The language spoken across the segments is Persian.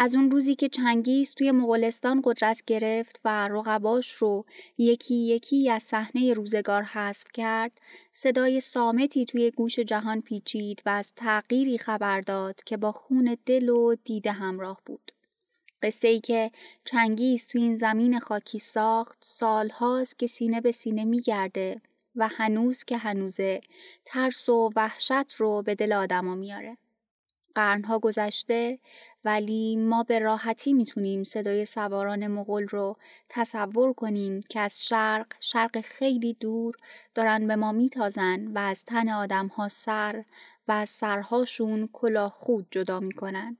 از اون روزی که چنگیز توی مغولستان قدرت گرفت و رقباش رو یکی یکی از صحنه روزگار حذف کرد، صدای سامتی توی گوش جهان پیچید و از تغییری خبر داد که با خون دل و دیده همراه بود. قصه ای که چنگیز توی این زمین خاکی ساخت سالهاست که سینه به سینه میگرده و هنوز که هنوزه ترس و وحشت رو به دل آدما میاره. قرنها گذشته ولی ما به راحتی می‌تونیم صدای سواران مغول رو تصور کنیم که از شرق شرق خیلی دور دارن به ما میتازن و از تن آدم ها سر و از سرهاشون کلاه خود جدا می‌کنن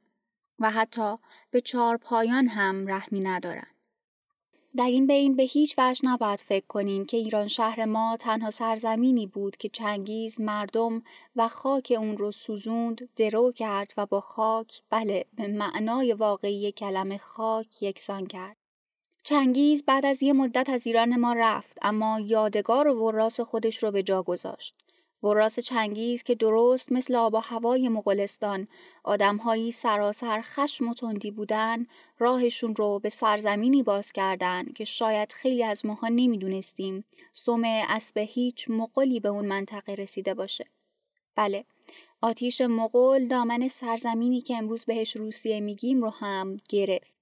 و حتی به چهار پایان هم رحمی ندارن. در این بین به هیچ وجه نباید فکر کنیم که ایران شهر ما تنها سرزمینی بود که چنگیز مردم و خاک اون رو سوزوند درو کرد و با خاک بله به معنای واقعی کلمه خاک یکسان کرد. چنگیز بعد از یه مدت از ایران ما رفت اما یادگار و وراس خودش رو به جا گذاشت. وراس چنگیز که درست مثل آب و هوای مغولستان آدمهایی سراسر خشم و تندی بودن راهشون رو به سرزمینی باز کردن که شاید خیلی از ماها نمی‌دونستیم سوم اسب هیچ مغولی به اون منطقه رسیده باشه. بله آتیش مغول دامن سرزمینی که امروز بهش روسیه میگیم رو هم گرفت.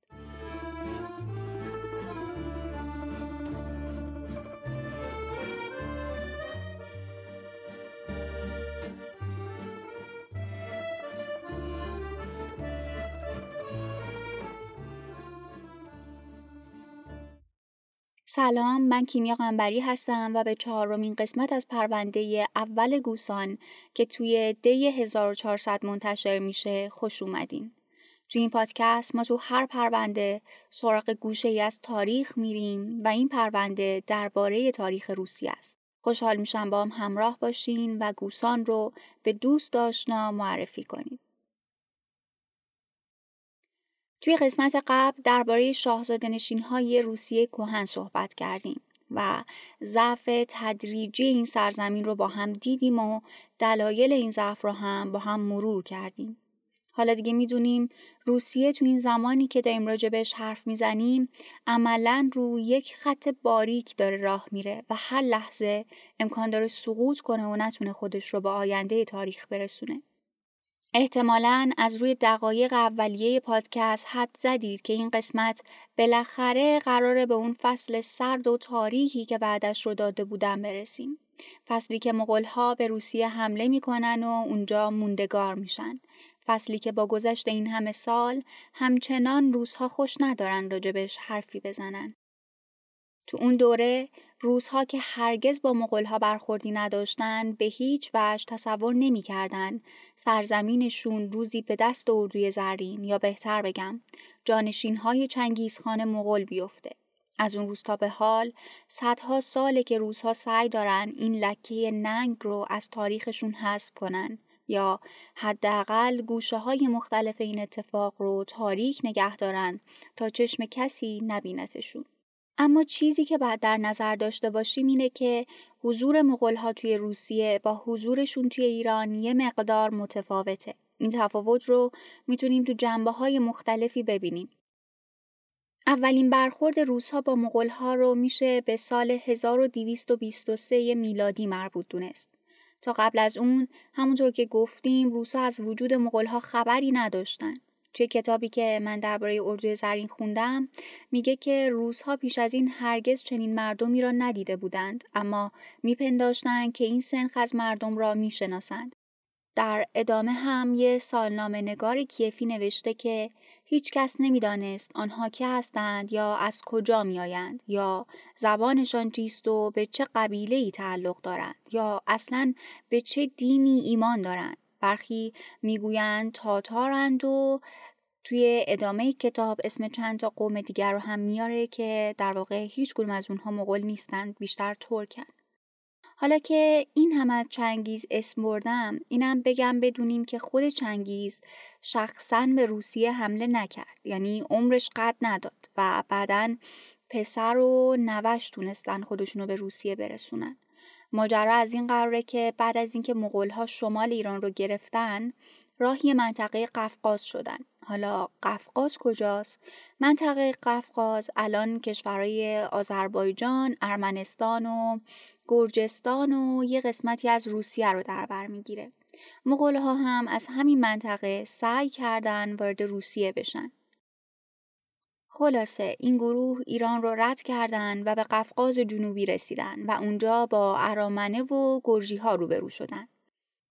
سلام من کیمیا قنبری هستم و به چهارمین قسمت از پرونده اول گوسان که توی دی 1400 منتشر میشه خوش اومدین. تو این پادکست ما تو هر پرونده سراغ گوشه ای از تاریخ میریم و این پرونده درباره تاریخ روسی است. خوشحال میشم با هم همراه باشین و گوسان رو به دوست آشنا معرفی کنید. توی قسمت قبل درباره شاهزاده نشین های روسیه کهن صحبت کردیم و ضعف تدریجی این سرزمین رو با هم دیدیم و دلایل این ضعف رو هم با هم مرور کردیم. حالا دیگه می‌دونیم روسیه تو این زمانی که داریم راجبش حرف می‌زنیم عملا رو یک خط باریک داره راه میره و هر لحظه امکان داره سقوط کنه و نتونه خودش رو به آینده تاریخ برسونه. احتمالا از روی دقایق اولیه پادکست حد زدید که این قسمت بالاخره قراره به اون فصل سرد و تاریکی که بعدش رو داده بودن برسیم. فصلی که مغلها به روسیه حمله می‌کنن و اونجا موندگار میشن. فصلی که با گذشت این همه سال همچنان روزها خوش ندارن راجبش حرفی بزنن. تو اون دوره روزها که هرگز با مغلها برخوردی نداشتن به هیچ وجه تصور نمی‌کردن سرزمینشون روزی به دست اردوی زرین یا بهتر بگم جانشین های چنگیزخان مغل بیفته. از اون روز تا به حال صدها ساله که روزها سعی دارن این لکه ننگ رو از تاریخشون حذف کنن یا حداقل گوشه های مختلف این اتفاق رو تاریک نگه دارن تا چشم کسی نبینتشون. اما چیزی که باید در نظر داشته باشیم اینه که حضور مغولها توی روسیه با حضورشون توی ایران یه مقدار متفاوته. این تفاوت رو می‌تونیم تو جنبه های مختلفی ببینیم. اولین برخورد روسها با مغولها رو میشه به سال 1223 میلادی مربوط دونست. تا قبل از اون همونطور که گفتیم روسها از وجود مغولها خبری نداشتن. توی کتابی که من درباره اردوی زرین خوندم میگه که روزها پیش از این هرگز چنین مردمی را ندیده بودند اما میپنداشتند که این سنخ از مردم را می‌شناسند. در ادامه هم یه سالنامه نگار کیفی نوشته که هیچ کس نمی‌دانست آنها که هستند یا از کجا میآیند یا زبانشان چیست و به چه قبیله ای تعلق دارند یا اصلا به چه دینی ایمان دارند. برخی می‌گویند تاتارند و توی ادامه کتاب اسم چند تا قوم دیگر رو هم میاره که در واقع هیچ کدوم از اونها مغول نیستند بیشتر ترکن. حالا که این هم از چنگیز اسم بردم اینم بگم بدونیم که خود چنگیز شخصا به روسیه حمله نکرد. یعنی عمرش قد نداد و بعدا پسر و نوش تونستن خودشونو به روسیه برسونن. ماجرا از این قراره که بعد از اینکه مغولها شمال ایران رو گرفتن راهی منطقه قفقاز شدن. حالا قفقاز کجاست؟ منطقه قفقاز الان کشورهای آذربایجان، ارمنستان و گرجستان و یه قسمتی از روسیه رو در بر می‌گیره. مغول ها هم از همین منطقه سعی کردن وارد روسیه بشن. خلاصه این گروه ایران رو رد کردن و به قفقاز جنوبی رسیدن و اونجا با ارامنه و گرجی ها روبرو شدن.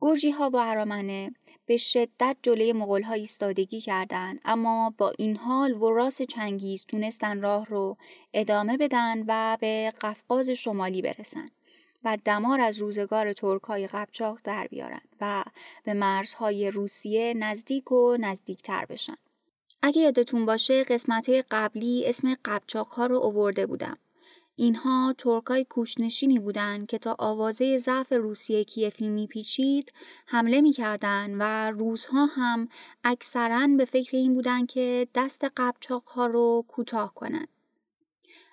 گرجی ها و ارامنه به شدت جلوی مغول ها ایستادگی کردند اما با این حال وراس چنگیز تونستن راه رو ادامه بدن و به قفقاز شمالی برسن و دمار از روزگار ترک های قبچاق در بیارن و به مرزهای روسیه نزدیک و نزدیکتر بشن. اگه یادتون باشه قسمت قبلی اسم قبچاق ها رو اوورده بودم. اینها ترکای کوشنشینی بودند که تا آوازه ضعف روسیه کیفی میپیچید حمله می‌کردند و روزها هم اکثرا به فکر این بودند که دست قبچاق ها رو کوتاه کنند.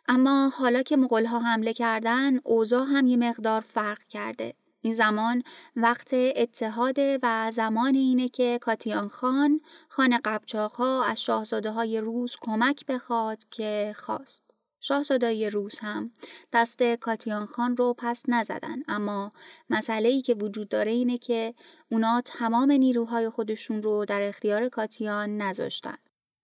اما حالا که مغول ها حمله کردن اوضاع هم یه مقدار فرق کرده. این زمان وقت اتحاد و زمان اینه که کاتیان خان خان قبچاق ها از شاهزاده های روس کمک بخواد که خواست. شاهزادای روس هم دست کاتیان خان رو پس نزدن اما مسئله ای که وجود داره اینه که اونا تمام نیروهای خودشون رو در اختیار کاتیان نذاشتن.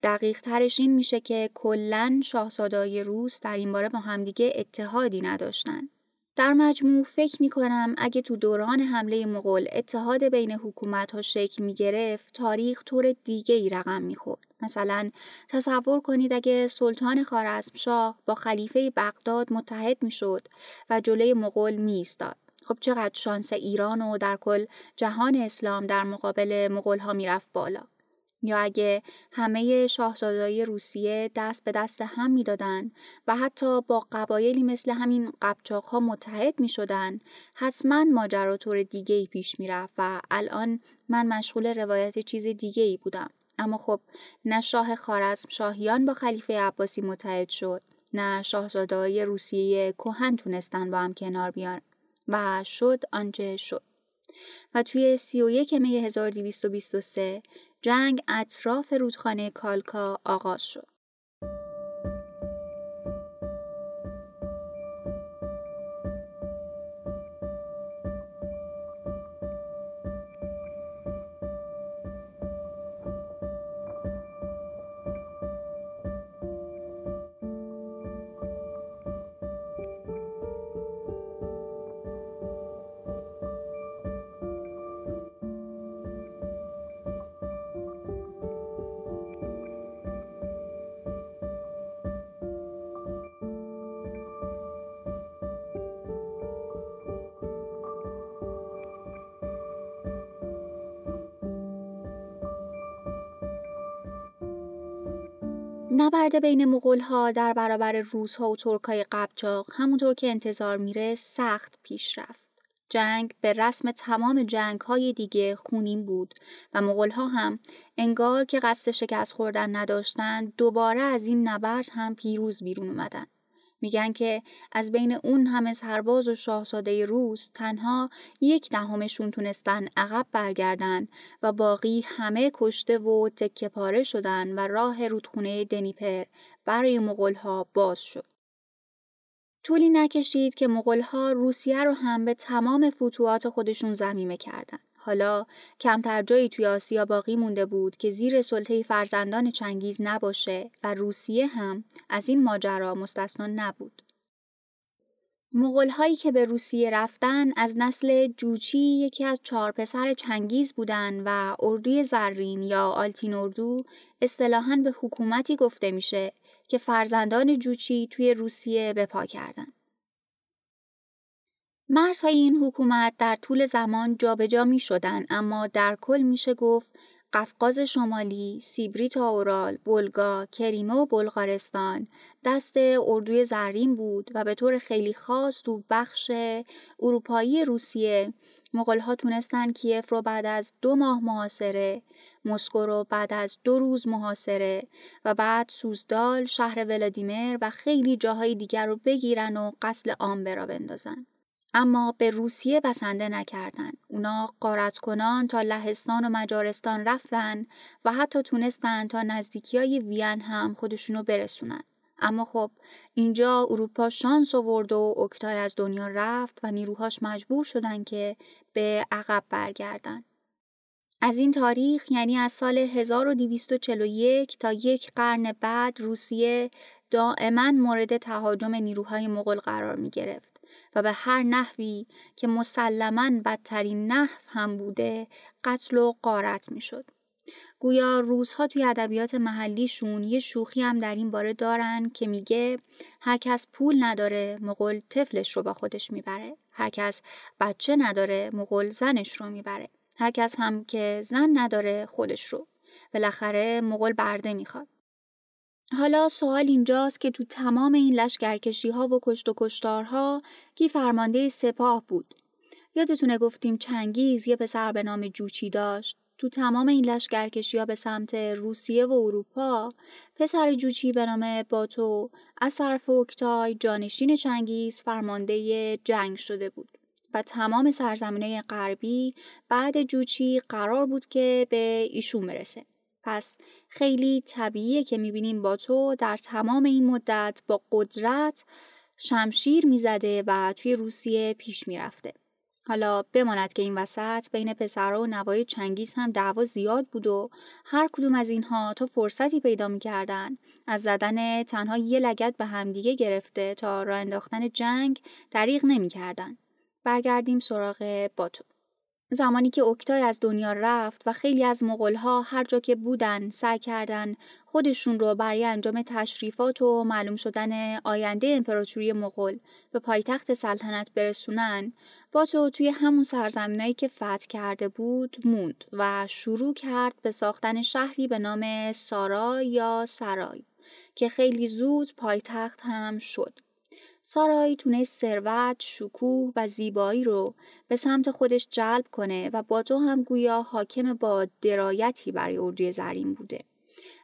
دقیق ترش این میشه که کلا شاهزادای روس در این باره با همدیگه اتحادی نداشتن. در مجموع فکر می کنم اگه تو دوران حمله مغول اتحاد بین حکومت ها شکل می گرفت تاریخ طور دیگه ای رقم می خورد. مثلا تصور کنید اگه سلطان خارزمشاه با خلیفه بغداد متحد می شد و جلوی مغول می ایستاد. خب چقدر شانس ایران و در کل جهان اسلام در مقابل مغول ها می رفت بالا. یا اگه همه شاهزادهای روسیه دست به دست هم می‌دادن و حتی با قبایلی مثل همین قبچاق ها متحد می شدن حتما ماجرا طور دیگه ای پیش می رفت و الان من مشغول روایت چیز دیگه ای بودم اما خب نه شاه خارزم شاهیان با خلیفه عباسی متحد شد نه شاهزادهای روسیه کهن تونستن با هم کنار بیان و شد آنچه شد و توی 31 می 1223 جنگ اطراف رودخانه کالکا آغاز شد. نبرد بین مغول ها در برابر روس ها و ترک های قبچاق همونطور که انتظار میره سخت پیش رفت. جنگ به رسم تمام جنگ های دیگه خونین بود و مغول ها هم انگار که قصد شکست خوردن نداشتن دوباره از این نبرد هم پیروز بیرون اومدن. میگن که از بین اون همه سرباز و شاهزاده روس تنها یک دهمشون تونستن عقب برگردن و باقی همه کشته و تکه پاره شدن و راه رودخونه دنیپر برای مغلها باز شد. طولی نکشید که مغلها روسیه رو هم به تمام فتوحات خودشون زمینه کردند. حالا کمتر جایی توی آسیا باقی مونده بود که زیر سلطه فرزندان چنگیز نباشه و روسیه هم از این ماجرا مستثنا نبود. مغول هایی که به روسیه رفتن از نسل جوچی یکی از چهار پسر چنگیز بودن و اردوی زرین یا آلتین اردو اصطلاحاً به حکومتی گفته میشه که فرزندان جوچی توی روسیه بپا کردن. مرزهای این حکومت در طول زمان جابجا می شدن اما در کل میشه گفت قفقاز شمالی، سیبری تا اورال، بلگا، کریمه و بلغارستان دست اردوی زرین بود و به طور خیلی خاص تو بخش اروپایی روسیه مغلها تونستن کیف رو بعد از دو ماه محاصره مسکو رو بعد از دو روز محاصره و بعد سوزدال، شهر ولادیمر و خیلی جاهای دیگر رو بگیرن و قتل عام برا بندازن. اما به روسیه بسنده نکردند. اونا قارت کنان تا لهستان و مجارستان رفتن و حتی تونستن تا نزدیکی های وین هم خودشونو برسونن. اما خب اینجا اروپا شانس آورد و اکتای از دنیا رفت و نیروهاش مجبور شدن که به عقب برگردن. از این تاریخ یعنی از سال 1241 تا یک قرن بعد روسیه دائما مورد تهاجم نیروهای مغول قرار می گرفت و به هر نحوی که مسلما بدترین نحو هم بوده قتل و قارت می شد. گویا روزها توی ادبیات محلیشون یه شوخی هم در این باره دارن که میگه هر کس پول نداره مغول طفلش رو با خودش می‌بره. هر کس بچه نداره مغول زنش رو می‌بره. هر کس هم که زن نداره خودش رو. بالاخره مغول برده می‌خواد. حالا سوال اینجاست که تو تمام این لشکرکشی ها و کشت و کشتارها کی فرمانده سپاه بود یادتونه گفتیم چنگیز یه پسر به نام جوچی داشت تو تمام این لشکرکشی ها به سمت روسیه و اروپا پسر جوچی به نام باتو از طرف اکتای جانشین چنگیز فرمانده جنگ شده بود و تمام سرزمینه غربی بعد جوچی قرار بود که به ایشون برسه. پس خیلی طبیعیه که می‌بینیم با تو در تمام این مدت با قدرت شمشیر می‌زده و توی روسیه پیش می‌رفته. حالا بماند که این وسط بین پسرها و نوای چنگیز هم دعوا زیاد بود و هر کدوم از اینها تا فرصتی پیدا می‌کردن از زدن تنها یه لگت به همدیگه گرفته تا راه انداختن جنگ دریغ نمی‌کردن. برگردیم سراغ باتو. زمانی که اکتای از دنیا رفت و خیلی از مغلها هر جا که بودن سعی کردن خودشون رو برای انجام تشریفات و معلوم شدن آینده امپراتوری مغل به پایتخت سلطنت برسونن باتو توی همون سرزمینایی که فتح کرده بود موند و شروع کرد به ساختن شهری به نام سارا یا سرای که خیلی زود پایتخت هم شد. سارای تونست ثروت، شکوه و زیبایی رو به سمت خودش جلب کنه و با تو هم گویا حاکم با درایتی برای اردوی زرین بوده.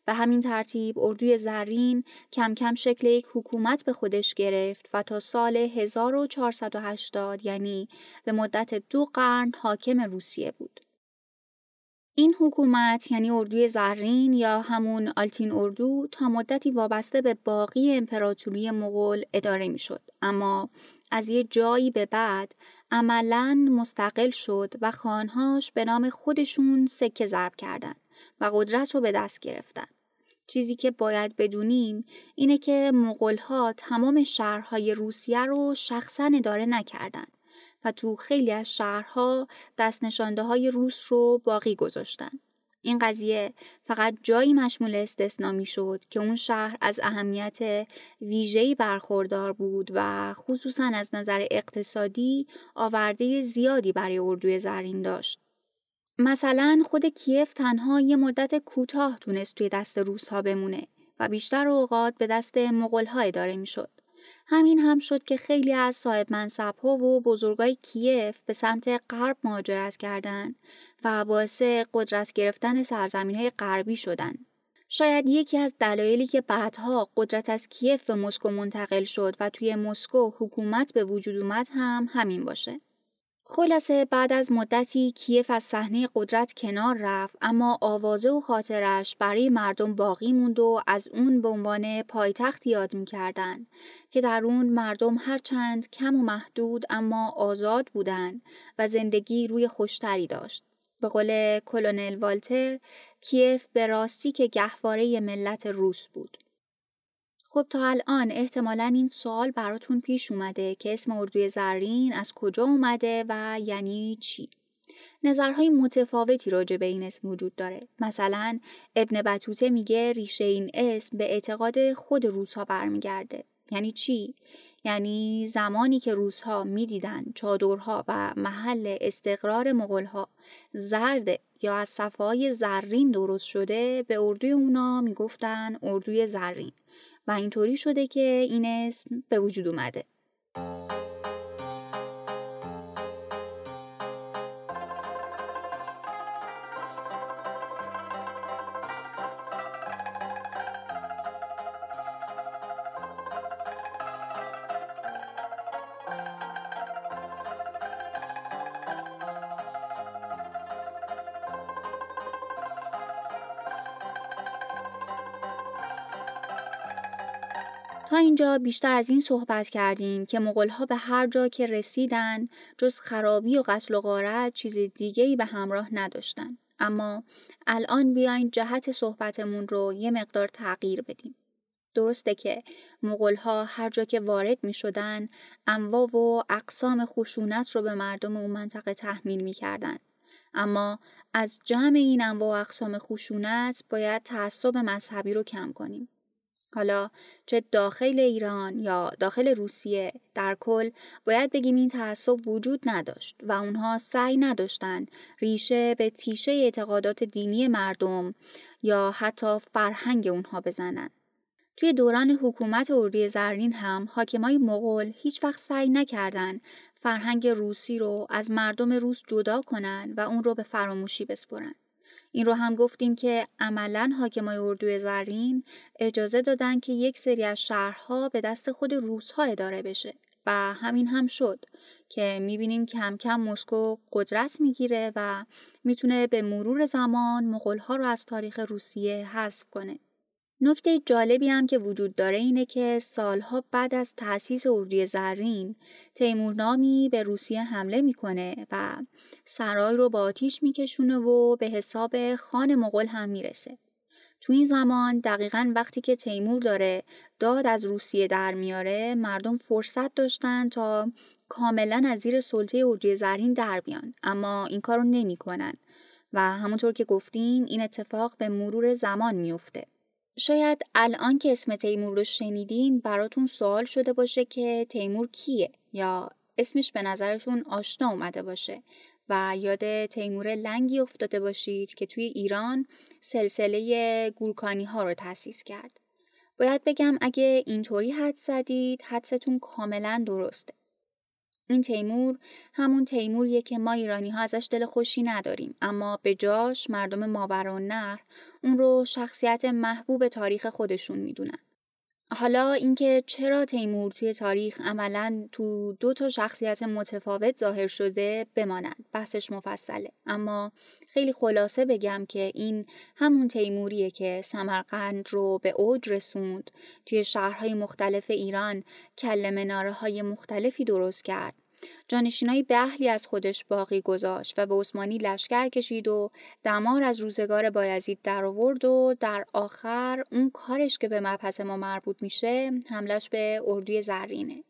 به همین ترتیب اردوی زرین کم کم شکل یک حکومت به خودش گرفت و تا سال 1480 یعنی به مدت دو قرن حاکم روسیه بود. این حکومت یعنی اردوی زرین یا همون آلتین اردو تا مدتی وابسته به باقی امپراتوری مغول اداره می شد. اما از یه جایی به بعد عملا مستقل شد و خانهاش به نام خودشون سکه ضرب کردند و قدرت رو به دست گرفتن. چیزی که باید بدونیم اینه که مغولها تمام شهرهای روسیه رو شخصا اداره نکردند. و تو خیلی از شهرها دست نشانده های روس رو باقی گذاشتن. این قضیه فقط جایی مشمول استثنا می شد که اون شهر از اهمیت ویژه‌ای برخوردار بود و خصوصا از نظر اقتصادی آورده زیادی برای اردوی زرین داشت. مثلا خود کیف تنها یه مدت کوتاه تونست توی دست روسها بمونه و بیشتر اوقات به دست مغلها اداره می‌شد. همین هم شد که خیلی از صاحب منصب ها و بزرگای کیف به سمت غرب مهاجرت کردند و باعث قدرت گرفتن سرزمین های غربی شدند. شاید یکی از دلایلی که بعدها قدرت از کیف به مسکو منتقل شد و توی مسکو حکومت به وجود اومد هم همین باشه. خلاصه بعد از مدتی کیف از صحنه قدرت کنار رفت اما آوازه و خاطرش برای مردم باقی موند و از اون به عنوان پایتخت یاد می‌کردن که در اون مردم هرچند کم و محدود اما آزاد بودند و زندگی روی خوشتری داشت. به قول کلونل والتر کیف به راستی که گهواره ملت روس بود. خب تا الان احتمالا این سوال براتون پیش اومده که اسم اردوی زرین از کجا اومده و یعنی چی؟ نظرهای متفاوتی راجع به این اسم وجود داره. مثلا ابن بطوته میگه ریشه این اسم به اعتقاد خود روسها برمیگرده. یعنی چی؟ یعنی زمانی که روسها می‌دیدن چادرها و محل استقرار مغلها زرد یا از صفای زرین درست شده به اردوی اونا می‌گفتن اردوی زرین و اینطوری شده که این اسم به وجود اومده. اینجا بیشتر از این صحبت کردیم که مغلها به هر جا که رسیدن جز خرابی و قتل و غارت چیز دیگه به همراه نداشتن. اما الان بیاین جهت صحبتمون رو یه مقدار تغییر بدیم. درسته که مغلها هر جا که وارد می شدن انواع و اقسام خشونت رو به مردم اون منطقه تحمیل می کردن. اما از جمع این انواع و اقسام خشونت باید تعصب مذهبی رو کم کنیم. حالا چه داخل ایران یا داخل روسیه در کل باید بگیم این تعصب وجود نداشت و اونها سعی نداشتن ریشه به تیشه اعتقادات دینی مردم یا حتی فرهنگ اونها بزنن. توی دوران حکومت اردوی زرین هم حاکمای مغول هیچ وقت سعی نکردن فرهنگ روسی رو از مردم روس جدا کنن و اون رو به فراموشی بسپرن. این رو هم گفتیم که عملا حاکمای اردوی زرین اجازه دادن که یک سری از شهرها به دست خود روسها اداره بشه و همین هم شد که می‌بینیم کم کم مسکو قدرت می‌گیره و می‌تونه به مرور زمان مغولها رو از تاریخ روسیه حذف کنه. نکته جالبی هم که وجود داره اینه که سالها بعد از تأسیس اردوی زرین تیمور نامی به روسیه حمله می‌کنه و سرای رو با آتیش میکشونه و به حساب خان مغول هم می‌رسه. تو این زمان دقیقا وقتی که تیمور داره داد از روسیه در میاره مردم فرصت داشتن تا کاملا از زیر سلطه اردوی زرین در بیان اما این کارو نمی‌کنن و همونطور که گفتیم این اتفاق به مرور زمان میفته. شاید الان که اسم تیمور رو شنیدین براتون سوال شده باشه که تیمور کیه یا اسمش به نظرتون آشنا اومده باشه و یاد تیمور لنگی افتاده باشید که توی ایران سلسله گورکانی ها رو تأسیس کرد. باید بگم اگه اینطوری حد زدید حدستون کاملا درسته. این تیمور همون تیموریه که ما ایرانی ها ازش دل خوشی نداریم اما به جاش مردم ماورالنهر اون رو شخصیت محبوب تاریخ خودشون می‌دونن. حالا اینکه چرا تیمور توی تاریخ عملا تو دو تا شخصیت متفاوت ظاهر شده بمانند؟ بحثش مفصله. اما خیلی خلاصه بگم که این همون تیموریه که سمرقند رو به اوج رسوند. توی شهرهای مختلف ایران کل مناره های مختلفی درست کرد. جانشینای بهلی از خودش باقی گذاشت و به عثمانی لشکر کشید و دمار از روزگار بایزید در آورد و در آخر اون کارش که به مبحث ما مربوط میشه حملش به اردوی زرینه.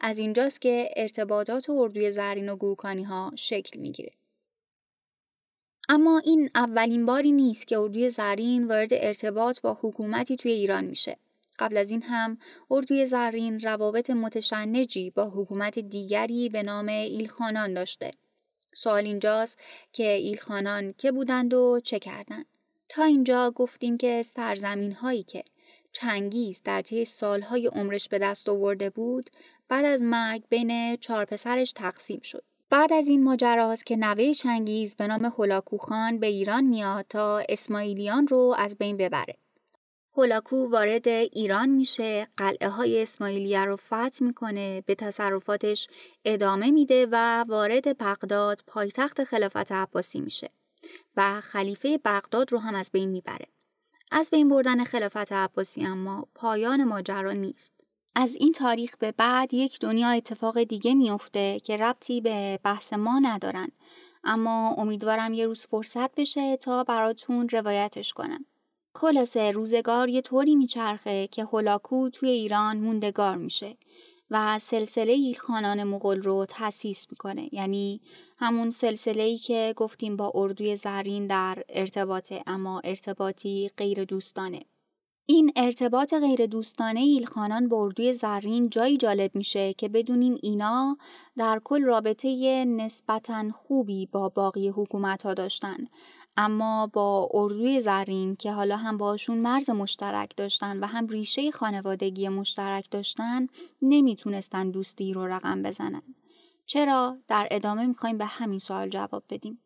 از اینجاست که ارتباطات اردوی زرین و گورکانی ها شکل می‌گیره. اما این اولین باری نیست که اردوی زرین وارد ارتباط با حکومتی توی ایران میشه. قبل از این هم اردوی زرین روابط متشنجی با حکومت دیگری به نام ایلخانان داشته. سوال اینجاست که ایلخانان که بودند و چه کردند. تا اینجا گفتیم که سرزمین هایی که چنگیز در طی سالهای عمرش به دست آورده بود بعد از مرگ بین چهار پسرش تقسیم شد. بعد از این ماجراست که نوه چنگیز به نام هولاکوخان به ایران میاد تا اسماعیلیان رو از بین ببره. هولاکو وارد ایران میشه قلعه های اسماعیلیه رو فتح می‌کنه به تصرفاتش ادامه میده و وارد بغداد پایتخت خلافت عباسی میشه و خلیفه بغداد رو هم از بین می‌بره. از بین بردن خلافت عباسی اما پایان ماجرا نیست. از این تاریخ به بعد یک دنیا اتفاق دیگه میفته که ربطی به بحث ما ندارن. اما امیدوارم یه روز فرصت بشه تا براتون روایتش کنم. خلاصه روزگار یه طوری میچرخه که هولاکو توی ایران موندگار میشه و سلسله ایلخانان مغول رو تأسیس می‌کنه. یعنی همون سلسله ای که گفتیم با اردوی زرین در ارتباطه اما ارتباطی غیر دوستانه. این ارتباط غیر دوستانه ایلخانان با اردوی زرین جایی جالب میشه که بدونیم اینا در کل رابطه نسبتا خوبی با باقی حکومت ها داشتن. اما با اردوی زرین که حالا هم باشون مرز مشترک داشتن و هم ریشه خانوادگی مشترک داشتن نمی‌تونستن دوستی رو رقم بزنن. چرا؟ در ادامه می‌خوایم به همین سوال جواب بدیم.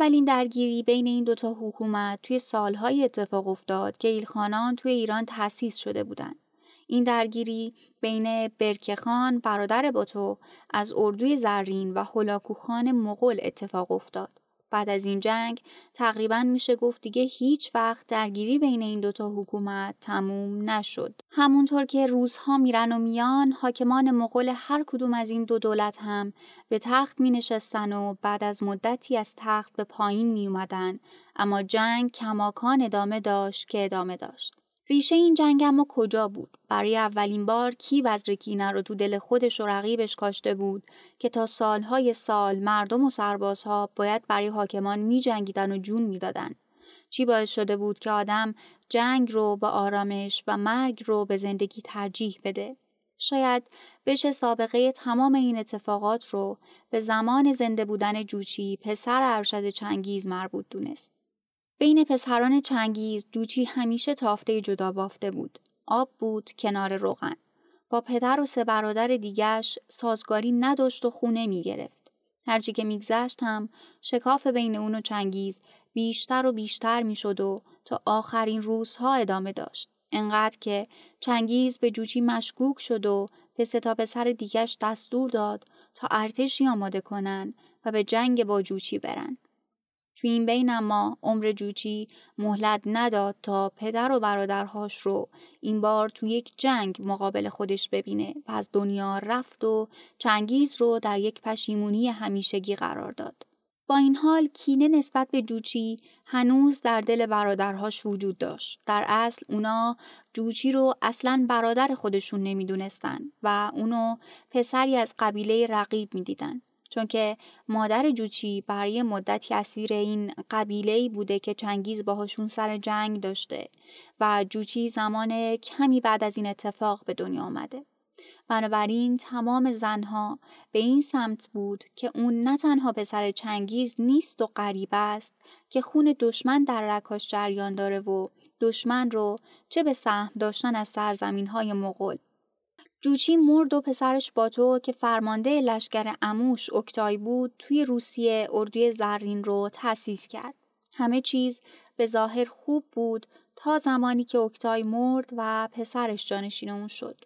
اولین درگیری بین این دوتا حکومت توی سالهای اتفاق افتاد که ایلخانان توی ایران تأسیس شده بودند. این درگیری بین برکخان برادر باتو از اردوی زرین و هلاکوخان مغول اتفاق افتاد. بعد از این جنگ تقریبا میشه گفت دیگه هیچ وقت درگیری بین این دوتا حکومت تموم نشد. همونطور که روزها میرن و میان حاکمان مغول هر کدوم از این دو دولت هم به تخت می نشستن و بعد از مدتی از تخت به پایین می اومدن اما جنگ کماکان ادامه داشت که ادامه داشت. ریشه این جنگ اما کجا بود؟ برای اولین بار کی وزر کینه رو تو دل خودش و رقیبش کاشته بود که تا سالهای سال مردم و سربازها باید برای حاکمان می جنگیدن و جون می‌دادن. چی باعث شده بود که آدم جنگ رو به آرامش و مرگ رو به زندگی ترجیح بده؟ شاید بشه سابقه تمام این اتفاقات رو به زمان زنده بودن جوچی پسر ارشد چنگیز مربوط دونست. بین پسران چنگیز جوچی همیشه تافته جدا بافته بود. آب بود کنار روغن. با پدر و سه برادر دیگش سازگاری نداشت و خونه می گرفت. هرچی که میگذشت هم شکاف بین اون و چنگیز بیشتر و بیشتر می‌شد و تا آخرین روزها ادامه داشت. انقدر که چنگیز به جوچی مشکوک شد و به ستا پسر دیگش دستور داد تا ارتشی آماده کنن و به جنگ با جوچی برن. تو این بین اما عمر جوچی مهلت نداد تا پدر و برادرهاش رو این بار تو یک جنگ مقابل خودش ببینه و از دنیا رفت و چنگیز رو در یک پشیمونی همیشگی قرار داد. با این حال کینه نسبت به جوچی هنوز در دل برادرهاش وجود داشت. در اصل اونا جوچی رو اصلا برادر خودشون نمی‌دونستن و اونو پسری از قبیله رقیب می‌دیدن. چون که مادر جوچی برای مدتی اسیر این قبیله بوده که چنگیز باهاشون سر جنگ داشته و جوچی زمان کمی بعد از این اتفاق به دنیا آمده. بنابراین تمام زنها به این سمت بود که اون نه تنها پسر چنگیز نیست و غریب است که خون دشمن در رکاش جریان داره و دشمن رو چه به سهم داشتن از سرزمین های مغول جوچی مرد و پسرش باتو که فرمانده لشکر اموش اکتای بود توی روسیه اردوی زرین رو تأسیس کرد. همه چیز به ظاهر خوب بود تا زمانی که اکتای مرد و پسرش جانشین اون شد.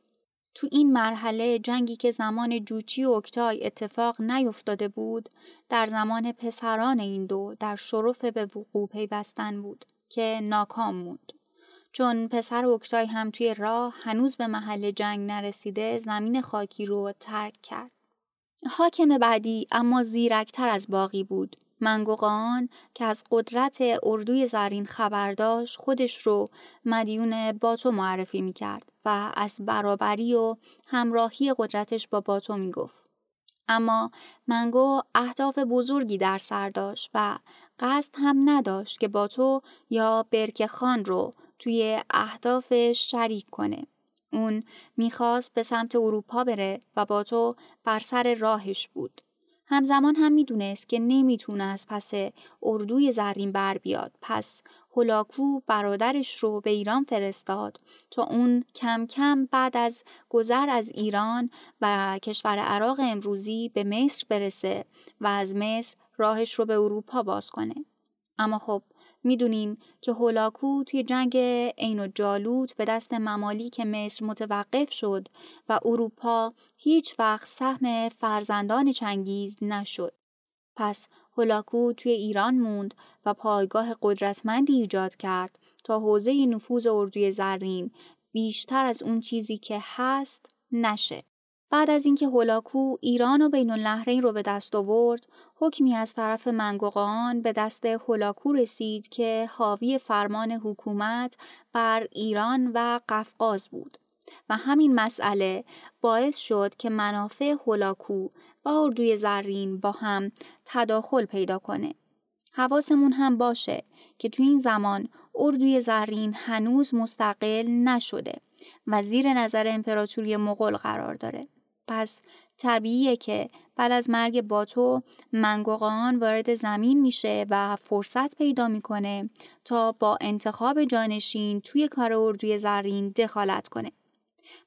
تو این مرحله جنگی که زمان جوچی و اکتای اتفاق نیفتاده بود در زمان پسران این دو در شرف به وقوع پیوستن بود که ناکام موند. چون پسر اکتای هم توی راه هنوز به محل جنگ نرسیده زمین خاکی رو ترک کرد. حاکم بعدی اما زیرکتر از باقی بود. منگوقان که از قدرت اردوی زرین خبر داشت خودش رو مدیون باتو معرفی می کرد و از برابری و همراهی قدرتش با باتو می گفت. اما منگو اهداف بزرگی در سر داشت و قصد هم نداشت که باتو یا برک خان رو توی اهدافش شریک کنه. اون می‌خواست به سمت اروپا بره و با تو بر سر راهش بود. همزمان هم می‌دونست که نمی‌تونه از پس اردوی زرین بر بیاد. پس هولاکو برادرش رو به ایران فرستاد تا اون کم کم بعد از گذر از ایران و کشور عراق امروزی به مصر برسه و از مصر راهش رو به اروپا باز کنه. اما خب می‌دونیم که هولاکو توی جنگ عین و جالوت به دست ممالیک مصر متوقف شد و اروپا هیچ وقت سهم فرزندان چنگیز نشد. پس هولاکو توی ایران موند و پایگاه قدرتمندی ایجاد کرد تا حوزه نفوذ اردوی زرین بیشتر از اون چیزی که هست نشه. بعد از اینکه هولاکو ایران و بین النهرین رو به دست آورد، حکمی از طرف منگوقان به دست هولاکو رسید که حاوی فرمان حکومت بر ایران و قفقاز بود و همین مسئله باعث شد که منافع هولاکو و اردوی زرین با هم تداخل پیدا کنه. حواسمون هم باشه که تو این زمان اردوی زرین هنوز مستقل نشده و زیر نظر امپراتوری مغول قرار داره. پس طبیعیه که بعد از مرگ باتو منگوقان وارد زمین میشه و فرصت پیدا می‌کنه تا با انتخاب جانشین توی کار اردوی زرین دخالت کنه.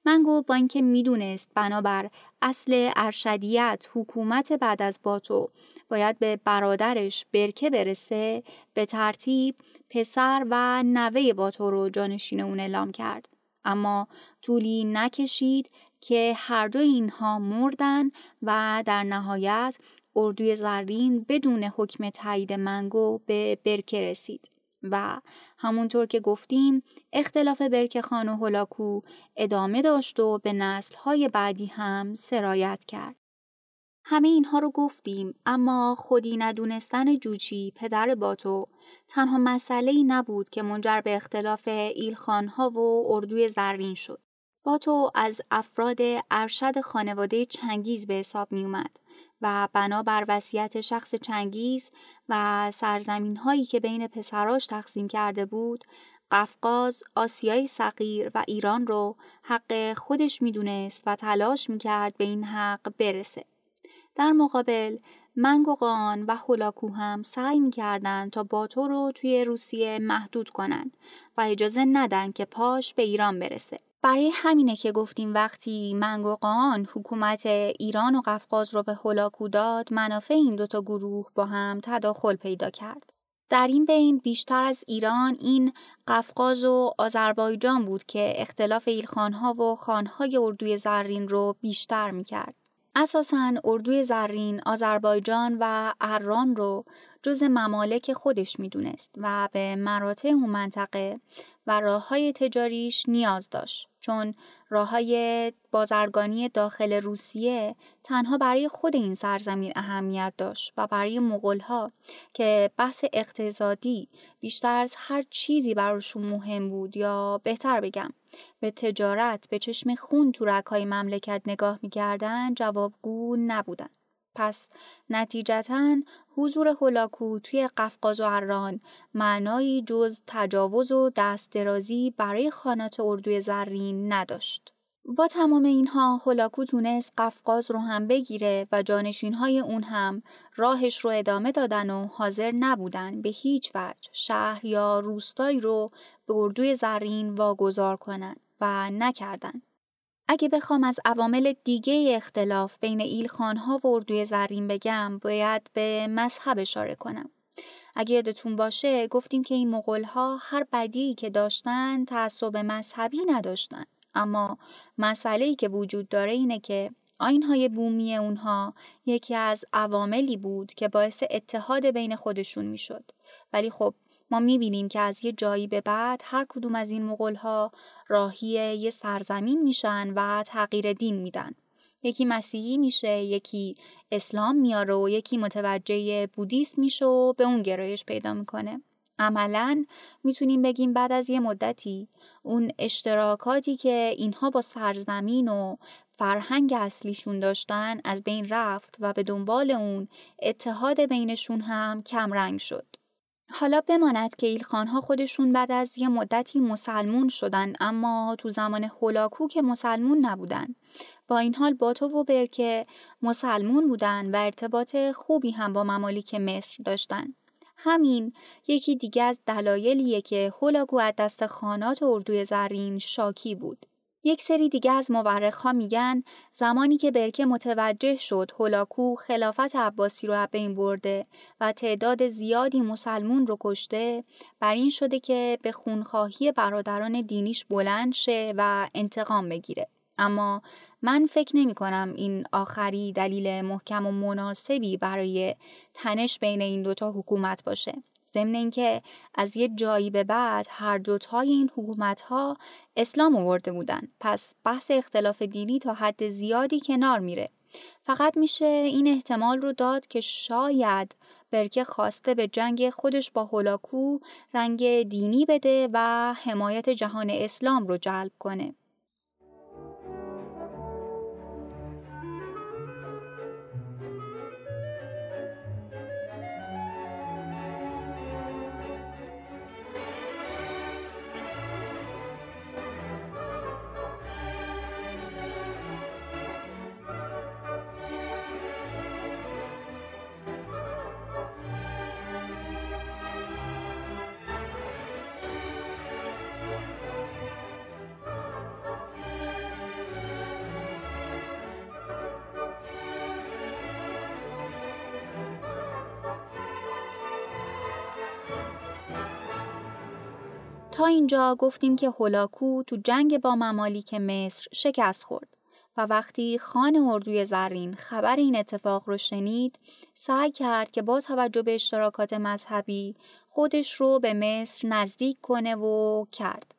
منگو با اینکه می‌دونست بنابر اصل ارشدیت حکومت بعد از باتو باید به برادرش برکه برسه به ترتیب پسر و نوه باتو رو جانشین اون اعلام کرد. اما طولی نکشید که هر دو اینها مردن و در نهایت اردوی زرین بدون حکم تایید منگو به برکه رسید. و همونطور که گفتیم اختلاف برکه خان و هولاکو ادامه داشت و به نسلهای بعدی هم سرایت کرد. همه اینها رو گفتیم اما خودی ندونستن جوچی پدر باتو تنها مسئله ای نبود که منجر به اختلاف ایلخانها و اردوی زرین شد. باتو از افراد ارشد خانواده چنگیز به حساب می اومد و بنابر وصیت شخص چنگیز و سرزمین هایی که بین پسراش تقسیم کرده بود قفقاز، آسیای صغیر و ایران رو حق خودش می‌دونست و تلاش می‌کرد به این حق برسه. در مقابل منگوقان و هولاکو هم سعی می‌کردند تا باتو رو توی روسیه محدود کنند و اجازه ندن که پاش به ایران برسه. برای همینه که گفتیم وقتی منگوقان حکومت ایران و قفقاز رو به هولاکو داد منافع این دوتا گروه با هم تداخل پیدا کرد. در این بین بیشتر از ایران این قفقاز و آذربایجان بود که اختلاف ایلخانها و خانهای اردوی زرین رو بیشتر می‌کرد. اساساً اردوی زرین آذربایجان و اران رو جز ممالک خودش می‌دونست و به مراتع اون منطقه و راه های تجاریش نیاز داشت چون راه های بازرگانی داخل روسیه تنها برای خود این سرزمین اهمیت داشت و برای مغول ها که بحث اقتصادی بیشتر از هر چیزی براشون مهم بود یا بهتر بگم. به تجارت به چشم خون تو رکای مملکت نگاه می‌کردن جوابگو نبودن. پس نتیجتا حضور هولاکو توی قفقاز و اران معنایی جز تجاوز و دست درازی برای خانات اردوی زرین نداشت. با تمام اینها هولاکو تونست قفقاز رو هم بگیره و جانشین های اون هم راهش رو ادامه دادن و حاضر نبودن به هیچ وجه شهر یا روستایی رو به اردوی زرین واگذار کنن و نکردن. اگه بخوام از عوامل دیگه اختلاف بین ایلخانها و اردوی زرین بگم باید به مذهب اشاره کنم. اگه یادتون باشه گفتیم که این مغولها هر بدی که داشتن تعصب مذهبی نداشتن. اما مسئله که وجود داره اینه که آینهای بومی اونها یکی از عواملی بود که باعث اتحاد بین خودشون می‌شد. ولی خب ما می‌بینیم که از یه جایی به بعد هر کدوم از این مغولها راهی یه سرزمین میشن و تغییر دین میدن. یکی مسیحی میشه، یکی اسلام میاره و یکی متوجه بودیسم میشه و به اون گرایش پیدا می‌کنه. عملا می‌تونیم بگیم بعد از یه مدتی اون اشتراکاتی که اینها با سرزمین و فرهنگ اصلیشون داشتن از بین رفت و به دنبال اون اتحاد بینشون هم کمرنگ شد. حالا بماند که ایلخانها خودشون بعد از یه مدتی مسلمون شدن اما تو زمان هولاکو که مسلمون نبودن. با این حال باتو و برکه مسلمون بودن و ارتباط خوبی هم با ممالیک مصر داشتن. همین یکی دیگه از دلایلیه که هولاکو از دست خانات اردوی زرین شاکی بود. یک سری دیگه از ها میگن زمانی که برکه متوجه شد هولاکو خلافت عباسی رو بین برده و تعداد زیادی مسلمون رو کشته بر این شده که به خونخواهی برادران دینیش بلند شه و انتقام بگیره. اما من فکر نمی کنم این آخری دلیل محکم و مناسبی برای تنش بین این دوتا حکومت باشه. ضمن اینکه از یه جایی به بعد هر دوتای این حکومت ها اسلام آورده بودن. پس بحث اختلاف دینی تا حد زیادی کنار میره. فقط میشه این احتمال رو داد که شاید برکه خواسته به جنگ خودش با هولاکو رنگ دینی بده و حمایت جهان اسلام رو جلب کنه. تا اینجا گفتیم که هولاکو تو جنگ با ممالیک مصر شکست خورد و وقتی خان اردوی زرین خبر این اتفاق رو شنید سعی کرد که با توجه به اشتراکات مذهبی خودش رو به مصر نزدیک کنه و کرد.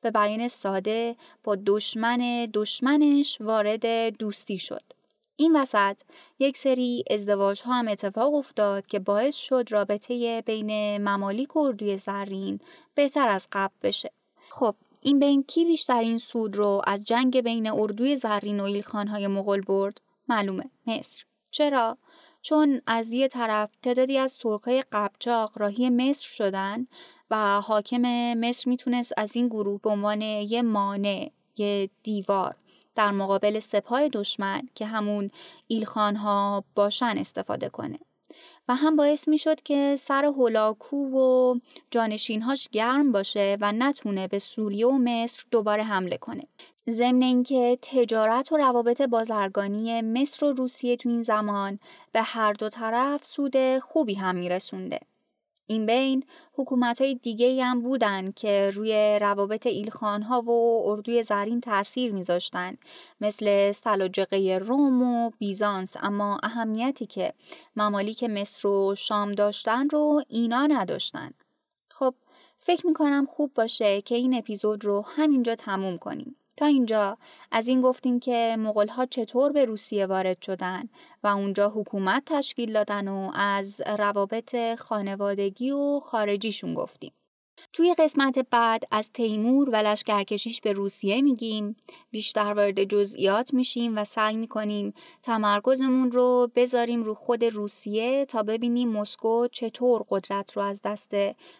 به بیان ساده با دشمن دشمنش وارد دوستی شد. این وسط یک سری ازدواج ها هم اتفاق افتاد که باعث شد رابطه بین ممالیک و اردوی زرین بهتر از قبل بشه. خب این بین کی بیشتر این سود رو از جنگ بین اردوی زرین و ایلخانهای مغول برد؟ معلومه مصر. چرا؟ چون از یه طرف تعدادی از ترکای قبچاق راهی مصر شدن و حاکم مصر می‌تونست از این گروه به عنوان یه مانع، یه دیوار در مقابل سپاه دشمن که همون ایلخانها باشن استفاده کنه. و هم باعث می شد که سر هولاکو و جانشینهاش گرم باشه و نتونه به سوریه و مصر دوباره حمله کنه. ضمن اینکه تجارت و روابط بازرگانی مصر و روسیه تو این زمان به هر دو طرف سود خوبی هم میرسونده. این بین حکومت های دیگه هم بودن که روی روابط ایلخانها و اردوی زرین تأثیر میذاشتن مثل سلاجقه روم و بیزانس اما اهمیتی که ممالیک مصر و شام داشتن رو اینا نداشتن. خب فکر می‌کنم خوب باشه که این اپیزود رو همینجا تموم کنیم. تا اینجا. از این گفتیم که ها چطور به روسیه وارد شدن و اونجا حکومت تشکیل دادن و از روابط خانوادگی و خارجیشون گفتیم. توی قسمت بعد از تیمور و لشکرکشیش به روسیه میگیم. بیشتر وارد جزئیات میشیم و سعی می‌کنیم تمرکزمون رو بذاریم رو خود روسیه تا ببینیم مسکو چطور قدرت رو از دست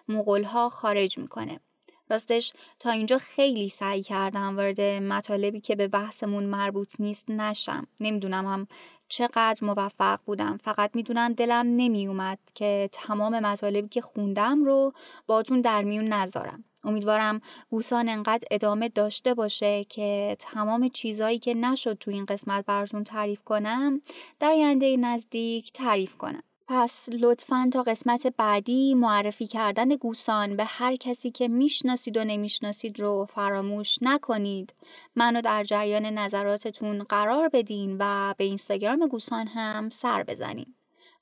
مغولها خارج می‌کنه. راستش تا اینجا خیلی سعی کردم وارد مطالبی که به بحثمون مربوط نیست نشم. نمی‌دونم هم چقدر موفق بودم. فقط می‌دونم دلم نمیومد که تمام مطالبی که خوندم رو باتون در میون نذارم. امیدوارم گوسان انقدر ادامه داشته باشه که تمام چیزایی که نشد تو این قسمت براتون تعریف کنم در آینده نزدیک تعریف کنم. پس لطفا تا قسمت بعدی معرفی کردن گوسان به هر کسی که می‌شناسید و نمی‌شناسید رو فراموش نکنید. منو در جریان نظراتتون قرار بدین و به اینستاگرام گوسان هم سر بزنین.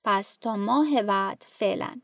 پس تا ماه بعد فعلا